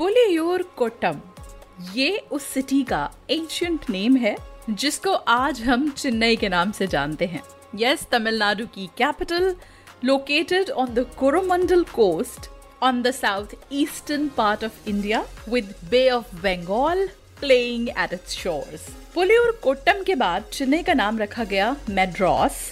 पुलियोर कोट्टम ये उस सिटी का एंशियंट नेम है, जिसको आज हम चेन्नई के नाम से जानते हैं। यस तमिलनाडु की capital located on the Coromandel coast on the south eastern part of India with Bay of Bengal playing at its shores Puliyur Kottam के बाद चेन्नई का नाम रखा गया मेड्रॉस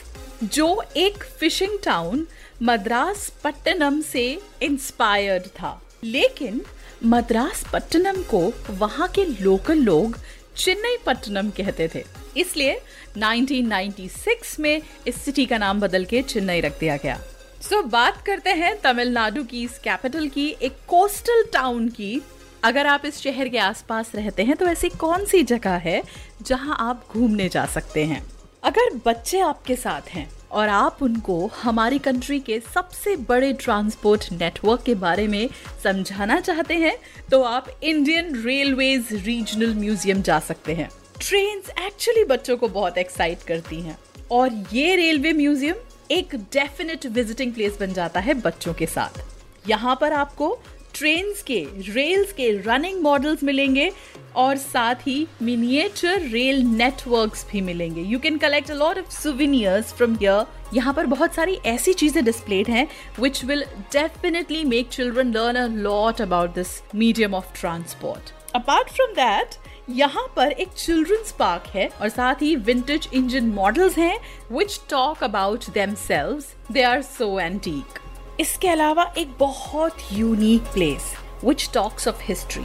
जो एक फिशिंग टाउन मद्रास पट्टनम से इंस्पायर्ड था। लेकिन मद्रास पट्टनम को वहाँ के लोकल लोग चेन्नई पट्टनम कहते थे। इसलिए 1996 में इस सिटी का नाम बदल के चेन्नई रख दिया गया। सो so, बात करते हैं तमिलनाडु की इस कैपिटल की एक कोस्टल टाउन की। अगर आप इस शहर के आसपास रहते हैं तो ऐसी कौन सी जगह है जहाँ आप घूमने जा सकते हैं? अगर बच्चे आपके साथ हैं और आप उनको हमारी कंट्री के सबसे बड़े ट्रांसपोर्ट नेटवर्क के बारे में समझाना चाहते हैं तो आप इंडियन रेलवेज रीजनल म्यूज़ियम जा सकते हैं। ट्रेन एक्चुअली बच्चों को बहुत एक्साइट करती हैं। और ये रेलवे म्यूज़ियम एक डेफिनेट विजिटिंग प्लेस बन जाता है बच्चों के साथ। यहाँ पर आपको ट्रेन्स के रेल्स के रनिंग मॉडल्स मिलेंगे और साथ ही मिनिएचर रेल नेटवर्क्स भी मिलेंगे। You can collect a lot of souvenirs from here यहाँ पर बहुत सारी ऐसी चीज़ें डिस्प्लेड हैं which will definitely make children learn a lot about this medium of transport apart from that यहाँ पर एक चिल्ड्रंस पार्क है और साथ ही विंटेज इंजन मॉडल्स हैं which talk about themselves they are so antique इसके अलावा एक बहुत unique place which talks of history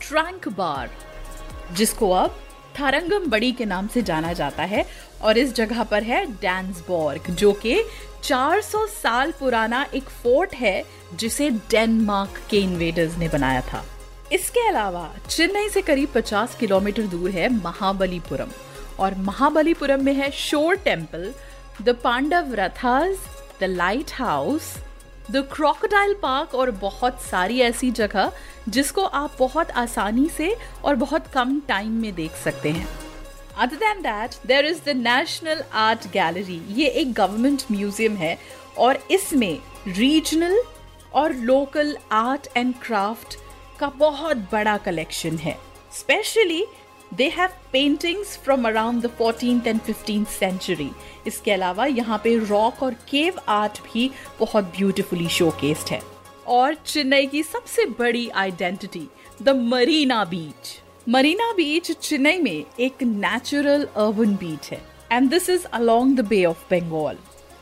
Tranquebar जिसको अब थारंगम बड़ी के नाम से जाना जाता है, और इस जगह पर है डैंसबॉर्ग जो कि 400 साल पुराना एक फोर्ट है, जिसे डेनमार्क के इन्वेडर्स ने बनाया था। इसके अलावा चेन्नई से करीब 50 किलोमीटर दूर है महाबलीपुरम, और महाबलीपुरम में है shore temple the Pandava rathas the lighthouse the crocodile park और बहुत सारी ऐसी जगह जिसको आप बहुत आसानी से और बहुत कम टाइम में देख सकते हैं। Other than that there is the National Art Gallery ये एक गवर्नमेंट म्यूज़ियम है और इसमें रीजनल और लोकल आर्ट एंड क्राफ्ट का बहुत बड़ा कलेक्शन है। Specially they have paintings from around the fourteen and fifteen century इसके अलावा यहाँ पे रॉक और केव आर्ट भी बहुत ब्यूटिफुली शोकेस्ड है। और चेन्नई की सबसे बड़ी identity the Marina beach Marina beach Chennai में एक नेचुरल अर्बन बीच है and this is along the Bay of Bengal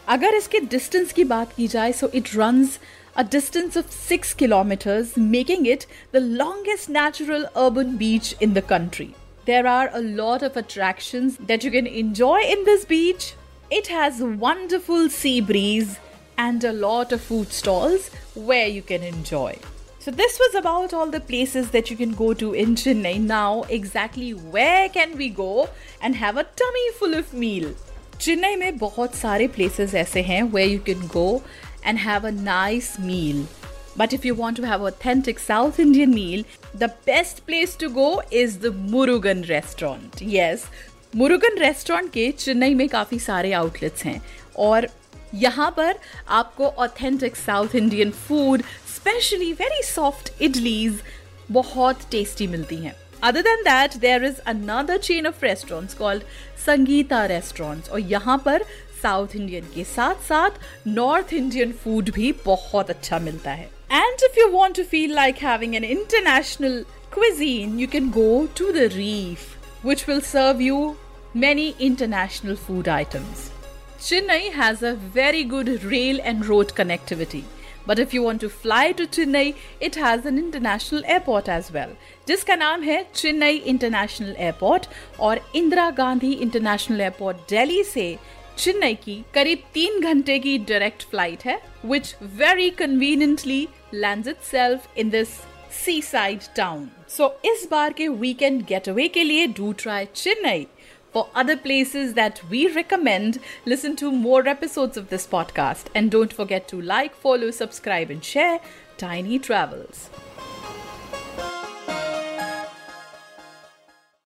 अगर इसके डिस्टेंस की बात की जाए so it runs a distance of 6 kilometers, making it the longest natural urban beach in the country. There are a lot of attractions that you can enjoy in this beach. It has wonderful sea breeze and a lot of food stalls where you can enjoy. So this was about all the places that you can go to in Chennai. Now, exactly where can we go and have a tummy full of meal? Chennai में बहुत सारे places ऐसे हैं where you can go and have a nice meal. But if you want to have authentic South Indian meal, the best place to go is the Murugan restaurant. Yes, Murugan restaurant के चेन्नई में काफ़ी सारे outlets हैं। और यहाँ पर आपको authentic south Indian food specially very soft idlis बहुत टेस्टी मिलती हैं। Other than that there is another chain of restaurants called Sangeetha restaurants और यहाँ पर साउथ इंडियन के साथ साथ नॉर्थ इंडियन फ़ूड भी बहुत अच्छा मिलता है। and if you want to feel like having an international cuisine you can go to the reef which will serve you many international food items chennai has a very good rail and road connectivity but if you want to fly to chennai it has an international airport as well जिसका नाम है Chennai international airport और Indira Gandhi international airport Delhi से चेन्नई की करीब तीन घंटे की डायरेक्ट फ्लाइट है which very conveniently lands itself in this seaside town. So इस बार के weekend getaway के लिए do try Chennai. For other places that we recommend, listen to more episodes of this podcast. And don't forget to like, follow, subscribe, and share Tiny Travels.